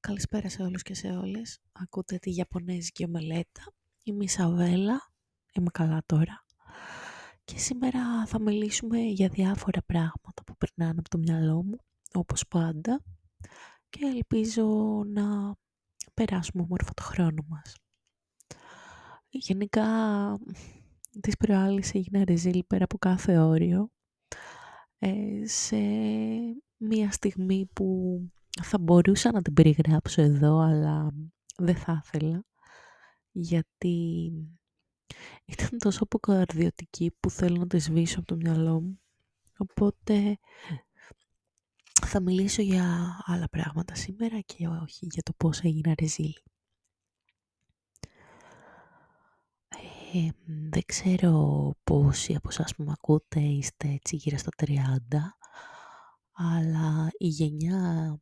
Καλησπέρα σε όλους και σε όλες. Ακούτε τη Ιαπωνέζικη ομελέτα. Είμαι η Σαβέλα. Είμαι καλά τώρα. Και σήμερα θα μιλήσουμε για διάφορα πράγματα που περνάνε από το μυαλό μου, όπως πάντα. Και ελπίζω να περάσουμε όμορφα το χρόνο μας. Γενικά, τις προάλλες έγινε ρεζίλ πέρα από κάθε όριο. Ε, σε μία στιγμή που θα μπορούσα να την περιγράψω εδώ, αλλά δεν θα ήθελα, γιατί ήταν τόσο αποκαρδιωτική που θέλω να τη σβήσω από το μυαλό μου. Οπότε θα μιλήσω για άλλα πράγματα σήμερα και όχι για το πώς έγινα ρεζίλ. Ε, δεν ξέρω πόσοι από εσάς που με ακούτε είστε έτσι γύρω στα 30, αλλά η γενιά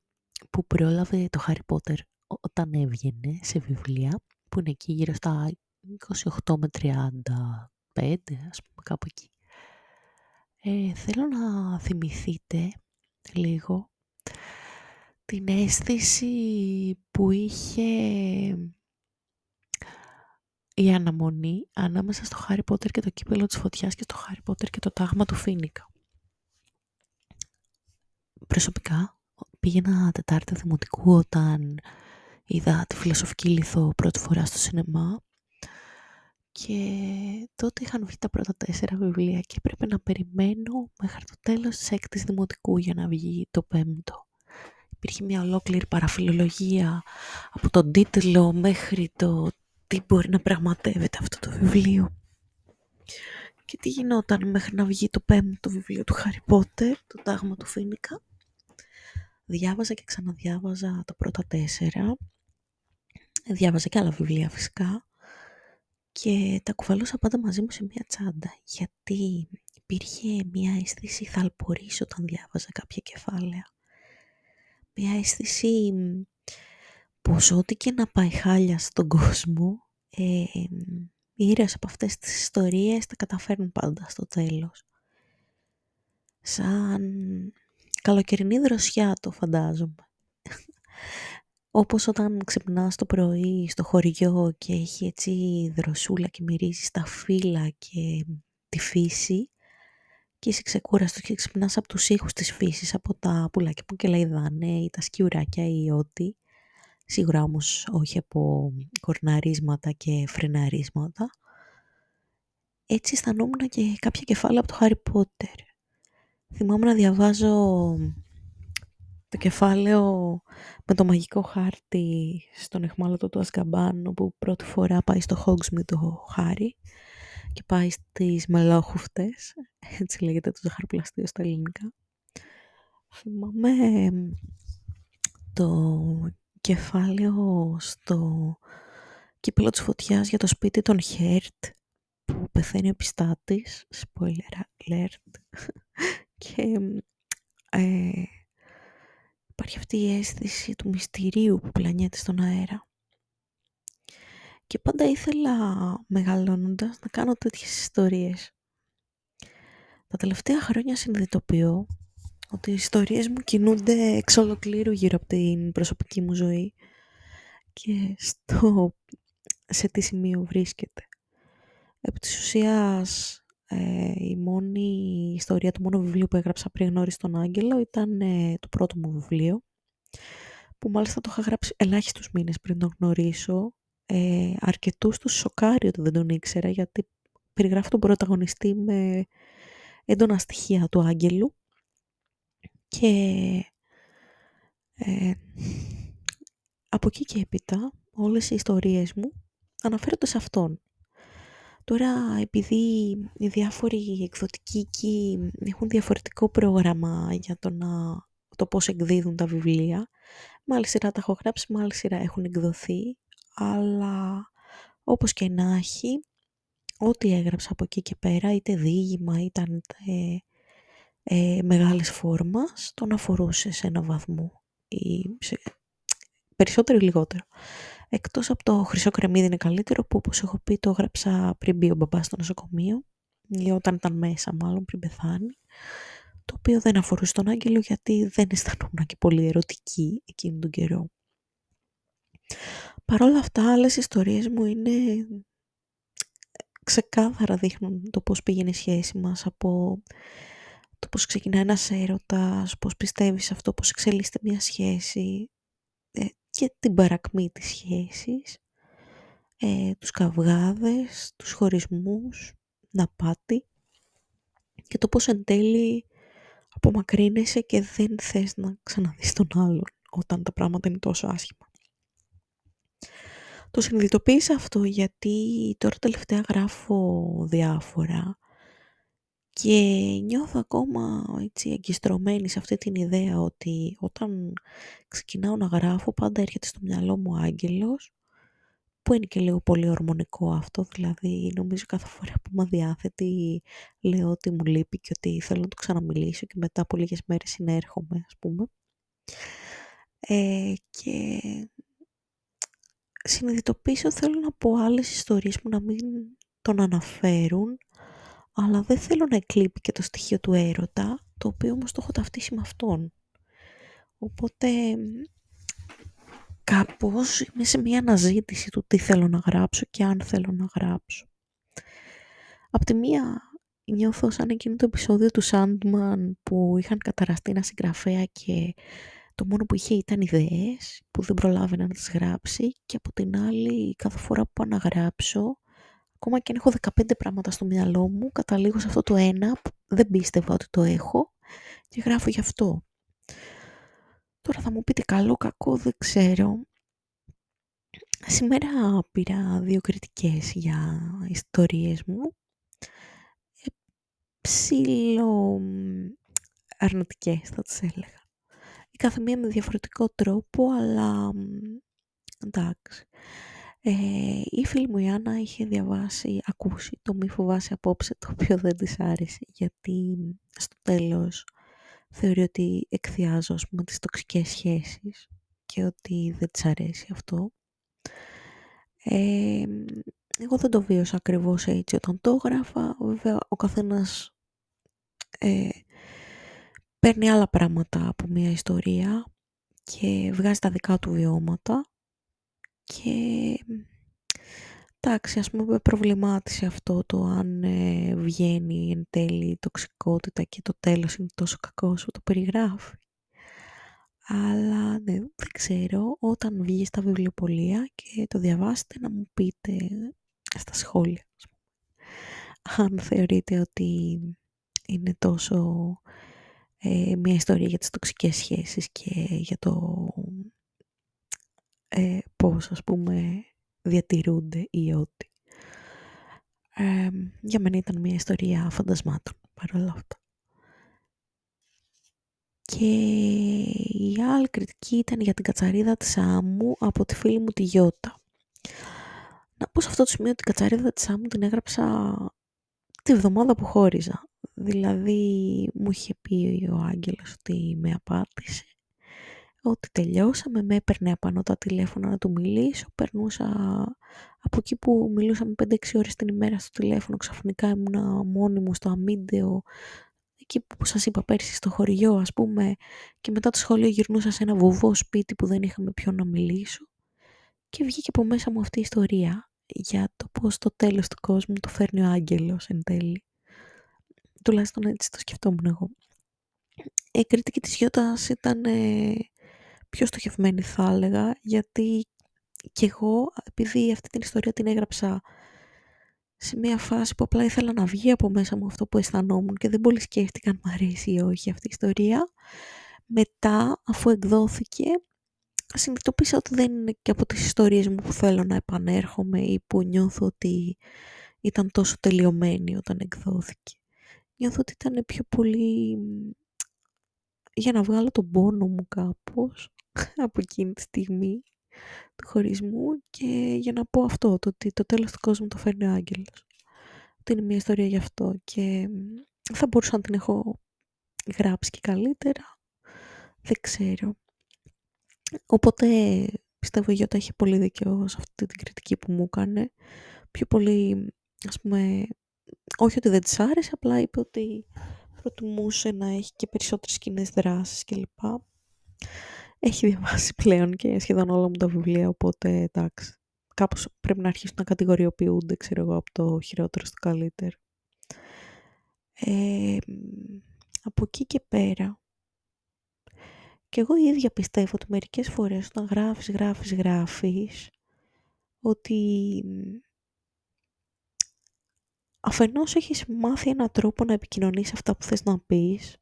που πρόλαβε το Harry Potter όταν έβγαινε σε βιβλία, που είναι εκεί γύρω στα 28 με 35, ας πούμε κάπου εκεί. Ε, θέλω να θυμηθείτε λίγο την αίσθηση που είχε η αναμονή ανάμεσα στο Harry Potter και το κύπελο της φωτιάς και στο Harry Potter και το τάγμα του Φίνικα. Προσωπικά, πήγαινα Τετάρτη Δημοτικού όταν είδα τη φιλοσοφική λιθό πρώτη φορά στο σινεμά και τότε είχαν βγει τα πρώτα τέσσερα βιβλία και έπρεπε να περιμένω μέχρι το τέλος της έκτης Δημοτικού για να βγει το πέμπτο. Υπήρχε μια ολόκληρη παραφιλολογία από τον τίτλο μέχρι το τι μπορεί να πραγματεύεται αυτό το βιβλίο. Και τι γινόταν μέχρι να βγει το πέμπτο βιβλίο του Χάρι Πότερ, το τάγμα του Φίνικα διάβαζα και ξαναδιάβαζα τα πρώτα τέσσερα. Διάβαζα και άλλα βιβλία φυσικά. Και τα κουβαλούσα πάντα μαζί μου σε μια τσάντα. Γιατί υπήρχε μια αίσθηση θαλπορής όταν διάβαζα κάποια κεφάλαια. Μια αίσθηση πως ό,τι και να πάει χάλια στον κόσμο, ε, οι από αυτές τις ιστορίες τα καταφέρνουν πάντα στο τέλος. Σαν καλοκαιρινή δροσιά το φαντάζομαι. Όπως όταν ξυπνάς το πρωί στο χωριό και έχει έτσι δροσούλα και μυρίζεις τα φύλλα και τη φύση και είσαι ξεκούραστος και ξυπνάς από τους ήχους της φύσης, από τα πουλάκια που κελαϊδάνε ή τα σκιουράκια ή ό,τι. Σίγουρα όμως όχι από κορναρίσματα και φρεναρίσματα. Έτσι αισθανόμουν και κάποια κεφάλαια από το Harry Potter. Θυμάμαι να διαβάζω το κεφάλαιο με το μαγικό χάρτη στον εχμάλωτο του Ασκαμπάν που πρώτη φορά πάει στο Hogsmeade το χάρι και πάει στις μελόχουφτες, έτσι λέγεται το ζαχαροπλαστείο στα ελληνικά. Θυμάμαι το κεφάλαιο στο κύπελο της φωτιάς για το σπίτι των Χέρτ που πεθαίνει ο πιστάτης, spoiler alert, και ε, υπάρχει αυτή η αίσθηση του μυστηρίου που πλανιέται στον αέρα. Και πάντα ήθελα μεγαλώνοντας να κάνω τέτοιες ιστορίες. Τα τελευταία χρόνια συνειδητοποιώ ότι οι ιστορίες μου κινούνται εξ ολοκλήρου γύρω από την προσωπική μου ζωή και στο σε τι σημείο βρίσκεται. Επί της ουσίας ε, η μόνη ιστορία, το μόνο βιβλίο που έγραψα πριν γνώρισε τον Άγγελο ήταν ε, το πρώτο μου βιβλίο που μάλιστα το είχα γράψει ελάχιστους μήνες πριν τον γνωρίσω. Ε, αρκετούς τους σοκάρει ότι δεν τον ήξερα γιατί περιγράφω τον πρωταγωνιστή με έντονα στοιχεία του Άγγελου και ε, από εκεί και έπειτα όλες οι ιστορίες μου αναφέρονται σε αυτόν. Τώρα, επειδή οι διάφοροι εκδοτικοί εκεί έχουν διαφορετικό πρόγραμμα για το, να, το πώς εκδίδουν τα βιβλία, με άλλη σειρά τα έχω γράψει, με άλλη σειρά έχουν εκδοθεί, αλλά όπως και να έχει, ό,τι έγραψα από εκεί και πέρα, είτε διήγημα, ήταν είτε ε, μεγάλες φόρμας, τον αφορούσε σε ένα βαθμό ή σε περισσότερο ή λιγότερο. Εκτός από το χρυσό κρεμμύδι είναι καλύτερο που όπως έχω πει το έγραψα πριν μπει ο μπαμπάς στο νοσοκομείο ή όταν ήταν μέσα μάλλον πριν πεθάνει το οποίο δεν αφορούσε τον Άγγελο γιατί δεν αισθανόμουν και πολύ ερωτική εκείνη τον καιρό. Παρ' όλα αυτά, άλλες ιστορίες μου είναι ξεκάθαρα δείχνουν το πώς πήγαινε η σχέση μας από το πώς ξεκινάει ένας έρωτας, πώς πιστεύεις αυτό, πώς εξελίσσεται μια σχέση ε, και την παρακμή της σχέσης, ε, τους καυγάδες, τους χωρισμούς, να πάτη και το πώς εν τέλει απομακρύνεσαι και δεν θες να ξαναδείς τον άλλον όταν τα πράγματα είναι τόσο άσχημα. Το συνειδητοποίησα αυτό γιατί τώρα τελευταία γράφω διάφορα και νιώθω ακόμα έτσι εγκιστρωμένη σε αυτή την ιδέα ότι όταν ξεκινάω να γράφω πάντα έρχεται στο μυαλό μου άγγελος που είναι και λίγο πολύ ορμονικό αυτό, δηλαδή νομίζω κάθε φορά που είμαι διάθετη λέω ότι μου λείπει και ότι θέλω να του ξαναμιλήσω και μετά από λίγες μέρες συνέρχομαι ας πούμε. Ε, και συνειδητοποίησα θέλω να πω άλλες ιστορίες που να μην τον αναφέρουν αλλά δεν θέλω να εκλείπει και το στοιχείο του έρωτα, το οποίο όμως το έχω ταυτίσει με αυτόν. Οπότε κάπως είμαι σε μια αναζήτηση του τι θέλω να γράψω και αν θέλω να γράψω. Απ' τη μία νιώθω σαν εκείνο το επεισόδιο του Sandman που είχαν καταραστεί ένα συγγραφέα και το μόνο που είχε ήταν ιδέες που δεν προλάβαινα να τις γράψει και από την άλλη κάθε φορά που πάω να γράψω ακόμα και αν έχω 15 πράγματα στο μυαλό μου καταλήγω σε αυτό το ένα που δεν πίστευα ότι το έχω και γράφω γι' αυτό. Τώρα θα μου πείτε καλό, κακό, δεν ξέρω. Σήμερα πήρα δύο κριτικές για ιστορίες μου. Ε, ψήλο αρνητικές θα τις έλεγα. Η κάθε μία με διαφορετικό τρόπο, αλλά εντάξει. Ε, η φίλη μου η Άννα είχε διαβάσει, ακούσει το μη φοβάσαι απόψε, το οποίο δεν της άρεσε, γιατί στο τέλος θεωρεί ότι εκθιάζω ας πούμε τις τοξικές σχέσεις και ότι δεν της αρέσει αυτό. Ε, εγώ δεν το βίωσα ακριβώς έτσι όταν το έγραφα. Βέβαια ο καθένας ε, παίρνει άλλα πράγματα από μια ιστορία και βγάζει τα δικά του βιώματα και εντάξει, ας πούμε προβλημάτισε αυτό το αν ε, βγαίνει εν τέλει η τοξικότητα και το τέλος είναι τόσο κακό όσο το περιγράφει. Αλλά ναι, δεν ξέρω, όταν βγει στα βιβλιοπολία και το διαβάσετε να μου πείτε στα σχόλια. Αν θεωρείτε ότι είναι τόσο ε, μια ιστορία για τις τοξικές σχέσεις και για το ε, πώς ας πούμε διατηρούνται ή ό,τι. για μένα ήταν μια ιστορία φαντασμάτων παρόλα αυτά. Και η άλλη κριτική ήταν για την κατσαρίδα της άμμου από τη φίλη μου τη Γιώτα. Να πω σε αυτό το σημείο την κατσαρίδα της άμμου την έγραψα τη βδομάδα που χώριζα. Δηλαδή μου είχε πει ο Άγγελος ότι με απάτησε ότι τελειώσαμε, με έπαιρνε απάνω τα τηλέφωνα να του μιλήσω, περνούσα από εκεί που μιλούσαμε 5-6 ώρες την ημέρα στο τηλέφωνο, ξαφνικά ήμουνα μόνη μου στο αμίντεο, εκεί που σας είπα πέρσι στο χωριό ας πούμε, και μετά το σχολείο γυρνούσα σε ένα βουβό σπίτι που δεν είχαμε ποιον να μιλήσω και βγήκε από μέσα μου αυτή η ιστορία για το πώς το τέλος του κόσμου το φέρνει ο άγγελος εν τέλει. Τουλάχιστον έτσι το σκεφτόμουν εγώ. Η κριτική της Γιώτας ήταν πιο στοχευμένη θα έλεγα, γιατί και εγώ, επειδή αυτή την ιστορία την έγραψα σε μια φάση που απλά ήθελα να βγει από μέσα μου αυτό που αισθανόμουν και δεν πολύ σκέφτηκα αν μου αρέσει ή όχι αυτή η ιστορία. Μετά, αφού εκδόθηκε, συνειδητοποίησα ότι δεν είναι και από τις ιστορίες μου που θέλω να επανέρχομαι ή που νιώθω ότι ήταν τόσο τελειωμένη όταν εκδόθηκε. Νιώθω ότι ήταν πιο πολύ για να βγάλω τον πόνο μου κάπως από εκείνη τη στιγμή του χωρισμού και για να πω αυτό, το ότι το τέλος του κόσμου το φέρνει ο άγγελος. Ότι είναι μια ιστορία γι' αυτό και θα μπορούσα να την έχω γράψει και καλύτερα. Δεν ξέρω. Οπότε πιστεύω η Γιώτα έχει πολύ δίκιο σε αυτή την κριτική που μου έκανε. Πιο πολύ, ας πούμε, όχι ότι δεν της άρεσε, απλά είπε ότι προτιμούσε να έχει και περισσότερες κοινές δράσεις κλπ. Έχει διαβάσει πλέον και σχεδόν όλα μου τα βιβλία, οπότε εντάξει. Κάπως πρέπει να αρχίσουν να κατηγοριοποιούνται, ξέρω εγώ, από το χειρότερο στο καλύτερο. Ε, από εκεί και πέρα, και εγώ η ίδια πιστεύω ότι μερικές φορές όταν γράφεις, γράφεις, γράφεις, ότι αφενός έχεις μάθει έναν τρόπο να επικοινωνείς αυτά που θες να πεις,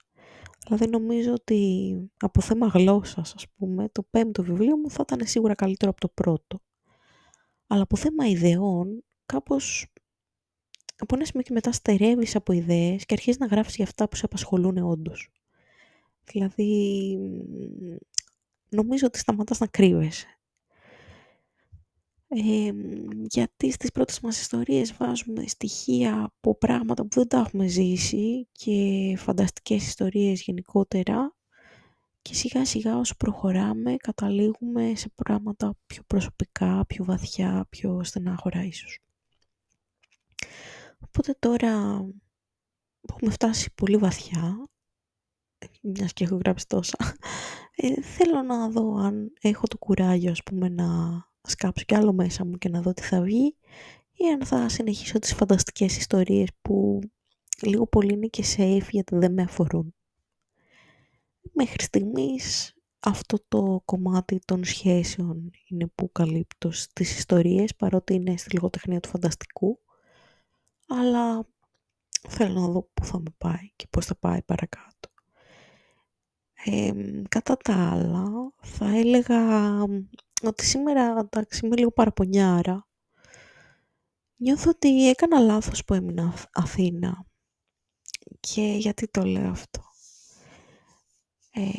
δηλαδή νομίζω ότι από θέμα γλώσσας, ας πούμε, το πέμπτο βιβλίο μου θα ήταν σίγουρα καλύτερο από το πρώτο. Αλλά από θέμα ιδεών, κάπως από ένα σημείο και μετά στερεύεις από ιδέες και αρχίζεις να γράφεις για αυτά που σε απασχολούν όντως. Δηλαδή, νομίζω ότι σταματάς να κρύβεσαι. Ε, γιατί στις πρώτες μας ιστορίες βάζουμε στοιχεία από πράγματα που δεν τα έχουμε ζήσει και φανταστικές ιστορίες γενικότερα και σιγά σιγά όσο προχωράμε καταλήγουμε σε πράγματα πιο προσωπικά, πιο βαθιά, πιο στενάχωρα ίσως. Οπότε τώρα που έχουμε φτάσει πολύ βαθιά μιας και έχω γράψει τόσα, ε, θέλω να δω αν έχω το κουράγιο, ας πούμε, να σκάψω κι άλλο μέσα μου και να δω τι θα βγει ή αν θα συνεχίσω τις φανταστικές ιστορίες που λίγο πολύ είναι και safe γιατί δεν με αφορούν. Μέχρι στιγμής αυτό το κομμάτι των σχέσεων είναι που καλύπτω στις ιστορίες παρότι είναι στη λογοτεχνία του φανταστικού αλλά θέλω να δω πού θα με πάει και πώς θα πάει παρακάτω κατά τα άλλα, θα έλεγα ότι σήμερα, εντάξει, είμαι λίγο παραπονιάρα. Νιώθω ότι έκανα λάθος που έμεινα Αθήνα. Και γιατί το λέω αυτό. Ε,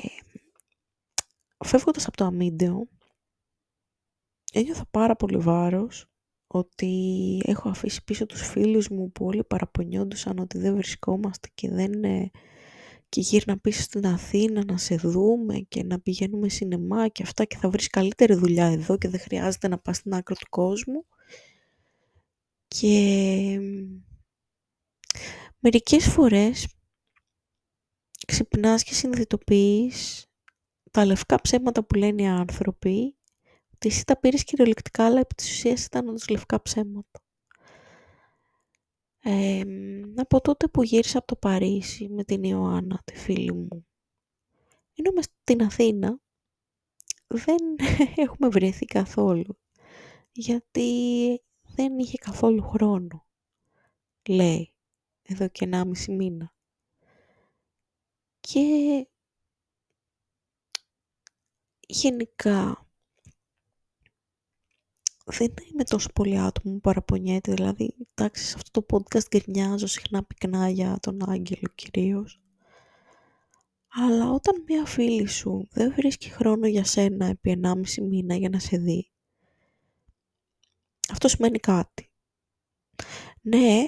φεύγοντας από το αμύντεο, ένιωθα πάρα πολύ βάρος ότι έχω αφήσει πίσω τους φίλους μου που όλοι παραπονιόντουσαν ότι δεν βρισκόμαστε και δεν ε, και γύρνα πίσω στην Αθήνα να σε δούμε και να πηγαίνουμε σινεμά και αυτά και θα βρεις καλύτερη δουλειά εδώ και δεν χρειάζεται να πας στην άκρη του κόσμου. Και μερικές φορές ξυπνάς και συνειδητοποιείς τα λευκά ψέματα που λένε οι άνθρωποι ότι εσύ τα πήρες κυριολεκτικά αλλά επί της ουσίας ήταν όντως λευκά ψέματα. Ε, από τότε που γύρισα από το Παρίσι με την Ιωάννα, τη φίλη μου, ενώ μες στην Αθήνα δεν έχουμε βρεθεί καθόλου, γιατί δεν είχε καθόλου χρόνο, λέει, εδώ και ένα μισή μήνα. Και γενικά δεν είμαι τόσο πολύ άτομο που παραπονιέται, δηλαδή, εντάξει, σε αυτό το podcast γκρινιάζω συχνά πυκνά για τον Άγγελο κυρίως. Αλλά όταν μια φίλη σου δεν βρίσκει χρόνο για σένα επί 1,5 μήνα για να σε δει, αυτό σημαίνει κάτι. Ναι,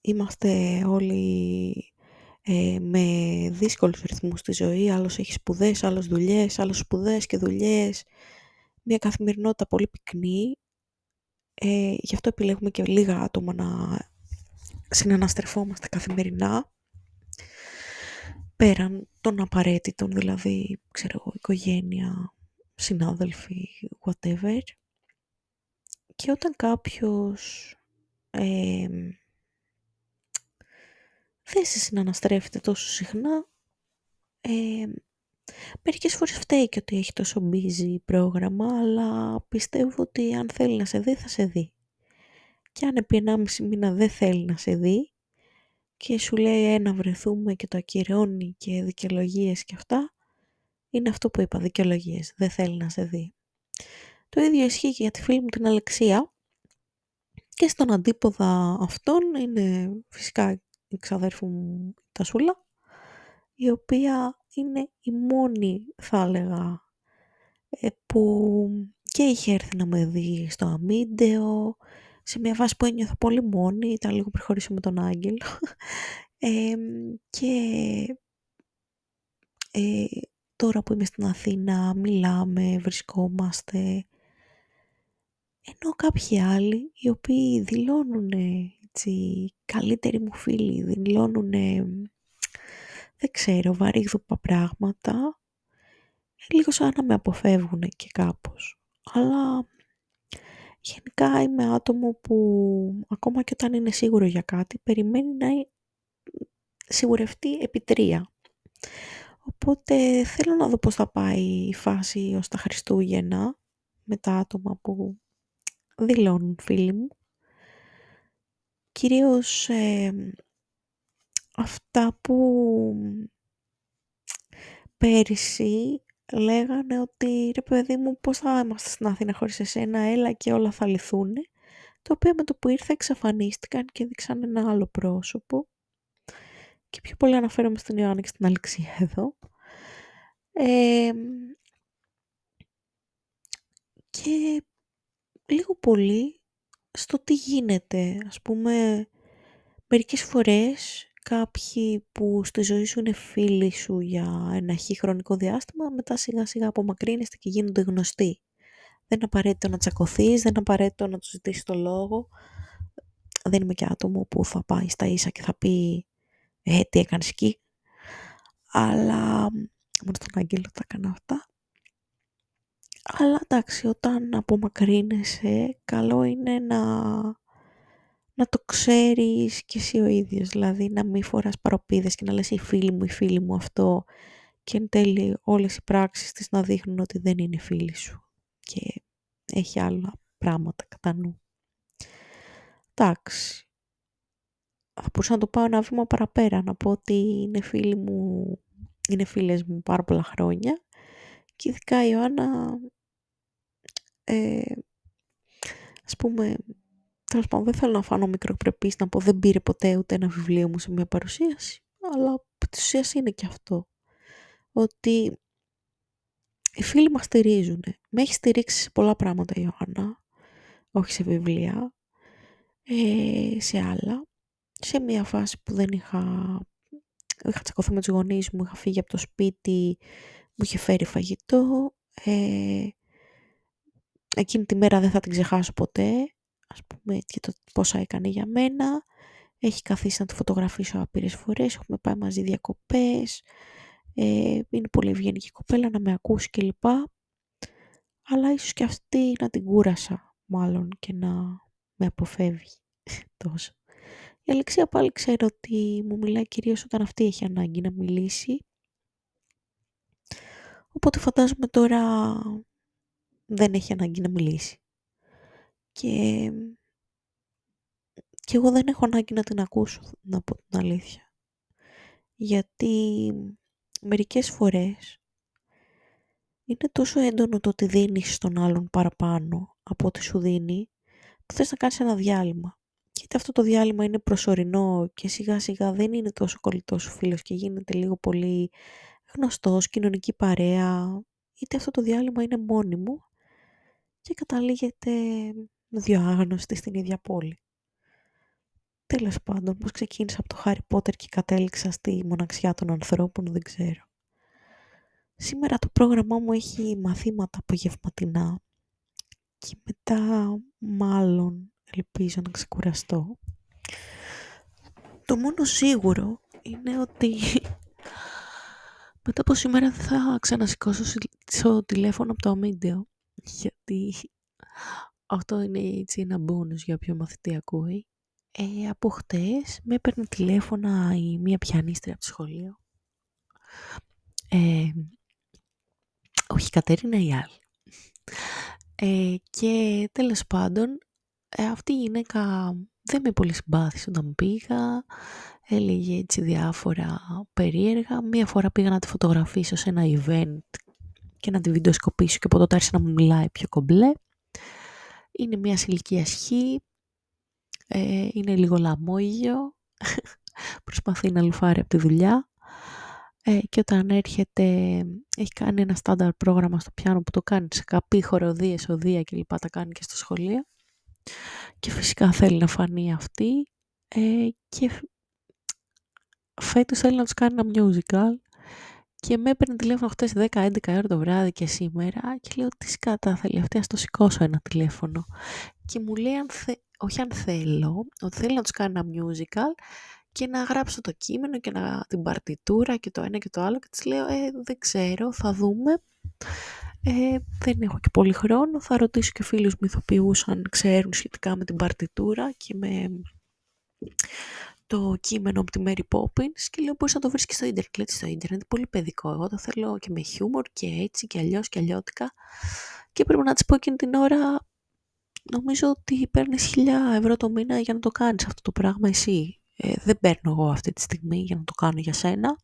είμαστε όλοι ε, με δύσκολους ρυθμούς στη ζωή, άλλος έχει σπουδές, άλλος δουλειές, άλλος σπουδές και δουλειές, μια καθημερινότητα πολύ πυκνή. Ε, γι' αυτό επιλέγουμε και λίγα άτομα να συναναστρεφόμαστε καθημερινά. Πέραν των απαραίτητων, δηλαδή, ξέρω εγώ, οικογένεια, συνάδελφοι, whatever. Και όταν κάποιος ε, δεν σε συναναστρέφεται τόσο συχνά, ε, Μερικές φορές φταίει και ότι έχει τόσο busy πρόγραμμα, αλλά πιστεύω ότι αν θέλει να σε δει, θα σε δει. Και αν επί 1,5 μήνα δεν θέλει να σε δει και σου λέει ένα βρεθούμε και το ακυρώνει και δικαιολογίες και αυτά, είναι αυτό που είπα, δικαιολογίες. Δεν θέλει να σε δει. Το ίδιο ισχύει και για τη φίλη μου την Αλεξία και στον αντίποδα αυτών είναι φυσικά η ξαδέρφου μου τα Σούλα, η οποία είναι η μόνη θα έλεγα ε, που και είχε έρθει να με δει στο αμύντεο σε μια βάση που ένιωθα πολύ μόνη, ήταν λίγο πριν με τον Άγγελο και ε, τώρα που είμαι στην Αθήνα μιλάμε, βρισκόμαστε ενώ κάποιοι άλλοι οι οποίοι δηλώνουν έτσι, καλύτεροι μου φίλοι, δηλώνουν δεν ξέρω, βαρύγδουπα πράγματα, λίγο σαν να με αποφεύγουν και κάπως. Αλλά γενικά είμαι άτομο που ακόμα και όταν είναι σίγουρο για κάτι, περιμένει να σιγουρευτεί επί τρία. Οπότε θέλω να δω πώς θα πάει η φάση ως τα Χριστούγεννα με τα άτομα που δηλώνουν φίλοι μου. Κυρίως αυτά που πέρυσι λέγανε ότι ρε παιδί μου πώς θα είμαστε στην Αθήνα χωρίς εσένα, έλα και όλα θα λυθούν. Το οποίο με το που ήρθα εξαφανίστηκαν και δείξαν ένα άλλο πρόσωπο. Και πιο πολύ αναφέρομαι στην Ιωάννη και στην Αλεξία εδώ. και λίγο πολύ στο τι γίνεται. Ας πούμε, μερικές φορές κάποιοι που στη ζωή σου είναι φίλοι σου για ένα χι χρονικό διάστημα, μετά σιγά σιγά απομακρύνεστε και γίνονται γνωστοί. Δεν είναι απαραίτητο να τσακωθείς, δεν είναι απαραίτητο να τους ζητήσεις το λόγο. Δεν είμαι και άτομο που θα πάει στα ίσα και θα πει «Ε, τι έκανες εκεί». Αλλά μόνο στον Άγγελο τα έκανα αυτά. Αλλά εντάξει, όταν απομακρύνεσαι, καλό είναι να να το ξέρεις και εσύ ο ίδιος, δηλαδή να μην φοράς παροπίδες και να λες η φίλη μου, η φίλη μου αυτό και εν τέλει όλες οι πράξεις της να δείχνουν ότι δεν είναι φίλη σου και έχει άλλα πράγματα κατά νου. Εντάξει. Θα μπορούσα να το πάω ένα βήμα παραπέρα, να πω ότι είναι φίλοι μου, είναι φίλες μου πάρα πολλά χρόνια και ειδικά η Ιωάννα, ε, ας πούμε, Τέλος πάντων, δεν θέλω να φάνω μικροπρεπή να πω δεν πήρε ποτέ ούτε ένα βιβλίο μου σε μια παρουσίαση. Αλλά τη ουσία είναι και αυτό. Ότι οι φίλοι μας στηρίζουν. Με έχει στηρίξει σε πολλά πράγματα η Ιωάννα. Όχι σε βιβλία. Ε, σε άλλα. Σε μια φάση που δεν είχα... Είχα τσακωθεί με τους γονείς μου, είχα φύγει από το σπίτι, μου είχε φέρει φαγητό. Ε, εκείνη τη μέρα δεν θα την ξεχάσω ποτέ ας πούμε, και το πόσα έκανε για μένα. Έχει καθίσει να τη φωτογραφίσω άπειρες φορές, έχουμε πάει μαζί διακοπές. Ε, είναι πολύ ευγενική κοπέλα να με ακούσει κλπ. Αλλά ίσως και αυτή να την κούρασα μάλλον και να με αποφεύγει τόσο. Η Αλεξία πάλι ξέρω ότι μου μιλάει κυρίως όταν αυτή έχει ανάγκη να μιλήσει. Οπότε φαντάζομαι τώρα δεν έχει ανάγκη να μιλήσει. Και, και εγώ δεν έχω ανάγκη να την ακούσω, να πω την αλήθεια. Γιατί μερικές φορές είναι τόσο έντονο το ότι δίνεις στον άλλον παραπάνω από ό,τι σου δίνει, που θες να κάνεις ένα διάλειμμα. Και είτε αυτό το διάλειμμα είναι προσωρινό και σιγά σιγά δεν είναι τόσο κολλητός σου φίλος και γίνεται λίγο πολύ γνωστός, κοινωνική παρέα, είτε αυτό το διάλειμμα είναι μόνιμο και καταλήγεται δύο άγνωστοι στην ίδια πόλη. Τέλος πάντων, πώς ξεκίνησα από το Χάρι Πότερ και κατέληξα στη μοναξιά των ανθρώπων, δεν ξέρω. Σήμερα το πρόγραμμά μου έχει μαθήματα απογευματινά και μετά μάλλον ελπίζω να ξεκουραστώ. Το μόνο σίγουρο είναι ότι μετά από σήμερα θα ξανασηκώσω το τηλέφωνο από το αμύντεο γιατί αυτό είναι έτσι ένα bonus για όποιο μαθητή ακούει. Ε, από χτες με έπαιρνε τηλέφωνα η μία πιανίστρια από το σχολείο. Ε, όχι η Κατερίνα η άλλη. Ε, και τέλος πάντων ε, αυτή η γυναίκα δεν με πολύ συμπάθησε όταν πήγα. Έλεγε έτσι διάφορα περίεργα. Μία φορά πήγα να τη φωτογραφίσω σε ένα event και να τη βιντεοσκοπήσω και από τότε άρχισε να μου μιλάει πιο κομπλέ είναι μια ηλικία χ, ε, είναι λίγο λαμόγιο, προσπαθεί να λουφάρει από τη δουλειά ε, και όταν έρχεται έχει κάνει ένα στάνταρ πρόγραμμα στο πιάνο που το κάνει σε καπή, χοροδίες, οδεία κλπ. Τα κάνει και στο σχολείο και φυσικά θέλει να φανεί αυτή ε, και φέτος θέλει να τους κάνει ένα musical και με έπαιρνε τηλέφωνο χτες 10-11 ώρα το βράδυ και σήμερα και λέω τι σκάτα θέλει αυτή, ας το σηκώσω ένα τηλέφωνο. Και μου λέει, αν θε... όχι αν θέλω, ότι θέλει να τους κάνει ένα musical και να γράψω το κείμενο και να... την παρτιτούρα και το ένα και το άλλο και της λέω, ε, δεν ξέρω, θα δούμε. Ε, δεν έχω και πολύ χρόνο. Θα ρωτήσω και φίλους μυθοποιούς αν ξέρουν σχετικά με την παρτιτούρα και με το κείμενο από τη Mary Poppins και λέω μπορείς να το βρίσκεις στο ίντερνετ. Λέει στο ίντερνετ, πολύ παιδικό. Εγώ το θέλω και με χιούμορ και έτσι και αλλιώς και αλλιώτικα. Και πρέπει να της πω εκείνη την ώρα, νομίζω ότι παίρνεις χιλιά ευρώ το μήνα για να το κάνεις αυτό το πράγμα εσύ. Ε, δεν παίρνω εγώ αυτή τη στιγμή για να το κάνω για σένα.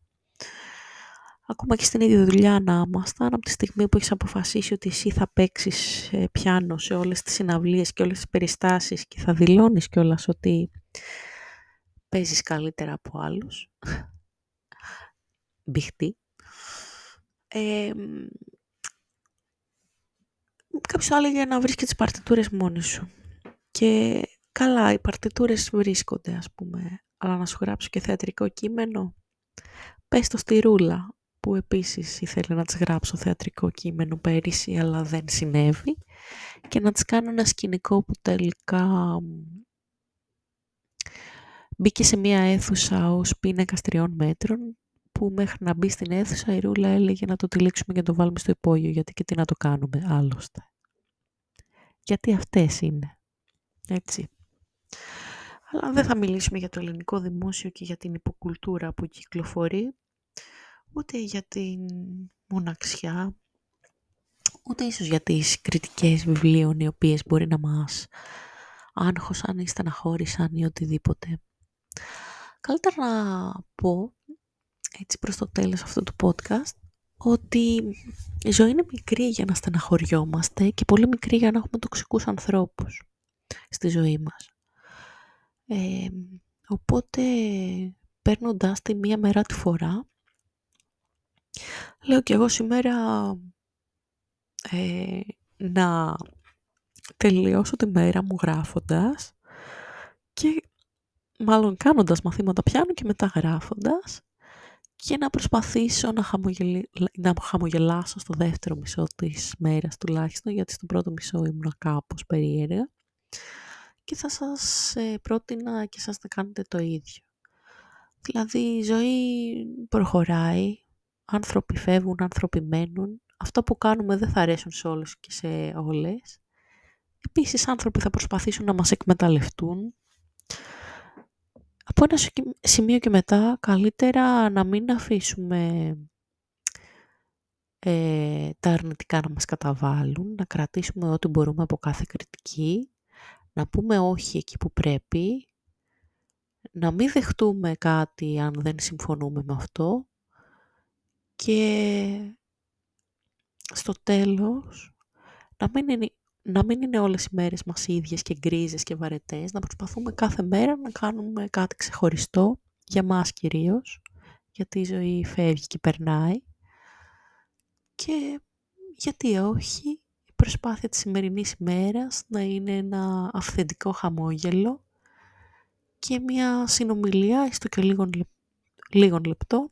Ακόμα και στην ίδια δουλειά να ήμασταν, από τη στιγμή που έχεις αποφασίσει ότι εσύ θα παίξεις ε, πιάνο σε όλες τις συναυλίες και όλες τις περιστάσεις και θα δηλώνεις κιόλας ότι παίζεις καλύτερα από άλλους. Μπιχτή. Ε, κάποιος θα έλεγε να βρεις και τις παρτιτούρες μόνοι σου. Και καλά, οι παρτιτούρες βρίσκονται, ας πούμε. Αλλά να σου γράψω και θεατρικό κείμενο. Πες το στη Ρούλα, που επίσης ήθελε να της γράψω θεατρικό κείμενο πέρυσι, αλλά δεν συνέβη. Και να της κάνω ένα σκηνικό που τελικά Μπήκε σε μία αίθουσα ως πίνακα τριών μέτρων που μέχρι να μπει στην αίθουσα η Ρούλα έλεγε να το τυλίξουμε και να το βάλουμε στο υπόγειο γιατί και τι να το κάνουμε άλλωστε. Γιατί αυτές είναι. Έτσι. Αλλά δεν θα μιλήσουμε για το ελληνικό δημόσιο και για την υποκουλτούρα που κυκλοφορεί, ούτε για την μοναξιά, ούτε ίσως για τις κριτικές βιβλίων οι οποίες μπορεί να μας άγχωσαν ή στεναχώρησαν ή οτιδήποτε. Καλύτερα να πω, έτσι προς το τέλος αυτού του podcast, ότι η ζωή είναι μικρή για να στεναχωριόμαστε και πολύ μικρή για να έχουμε τοξικούς ανθρώπους στη ζωή μας. Ε, οπότε, παίρνοντάς τη μία μέρα τη φορά, λέω και εγώ σήμερα ε, να τελειώσω τη μέρα μου γράφοντας και μάλλον κάνοντας μαθήματα πιάνου και μετά γράφοντας και να προσπαθήσω να, να χαμογελάσω στο δεύτερο μισό της μέρας τουλάχιστον, γιατί στο πρώτο μισό ήμουν κάπως περίεργα και θα σας ε, πρότεινα και σας να κάνετε το ίδιο. Δηλαδή η ζωή προχωράει, άνθρωποι φεύγουν, άνθρωποι μένουν, αυτό που κάνουμε δεν θα αρέσουν σε όλους και σε όλες. Επίσης άνθρωποι θα προσπαθήσουν να μας εκμεταλλευτούν από ένα σημείο και μετά καλύτερα να μην αφήσουμε ε, τα αρνητικά να μας καταβάλουν, να κρατήσουμε ό,τι μπορούμε από κάθε κριτική, να πούμε όχι εκεί που πρέπει, να μην δεχτούμε κάτι αν δεν συμφωνούμε με αυτό και στο τέλος να μην είναι να μην είναι όλες οι μέρες μας ίδιες και γκρίζες και βαρετές, να προσπαθούμε κάθε μέρα να κάνουμε κάτι ξεχωριστό, για μας κυρίως, γιατί η ζωή φεύγει και περνάει. Και γιατί όχι, η προσπάθεια της σημερινής ημέρας να είναι ένα αυθεντικό χαμόγελο και μια συνομιλία, έστω και λίγων, λίγων λεπτών,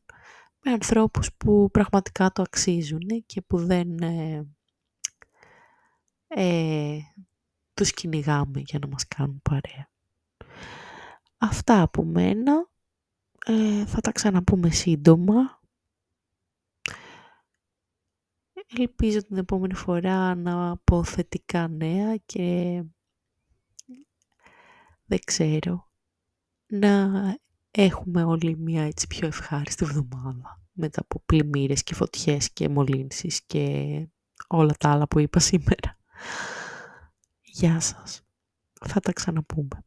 με ανθρώπους που πραγματικά το αξίζουν και που δεν ε, ε, τους κυνηγάμε για να μας κάνουν παρέα. Αυτά από μένα. Ε, θα τα ξαναπούμε σύντομα. Ελπίζω την επόμενη φορά να πω θετικά νέα και δεν ξέρω να έχουμε όλοι μια έτσι πιο ευχάριστη εβδομάδα μετά από πλημμύρες και φωτιές και μολύνσεις και όλα τα άλλα που είπα σήμερα. Γεια σας. Θα τα ξαναπούμε.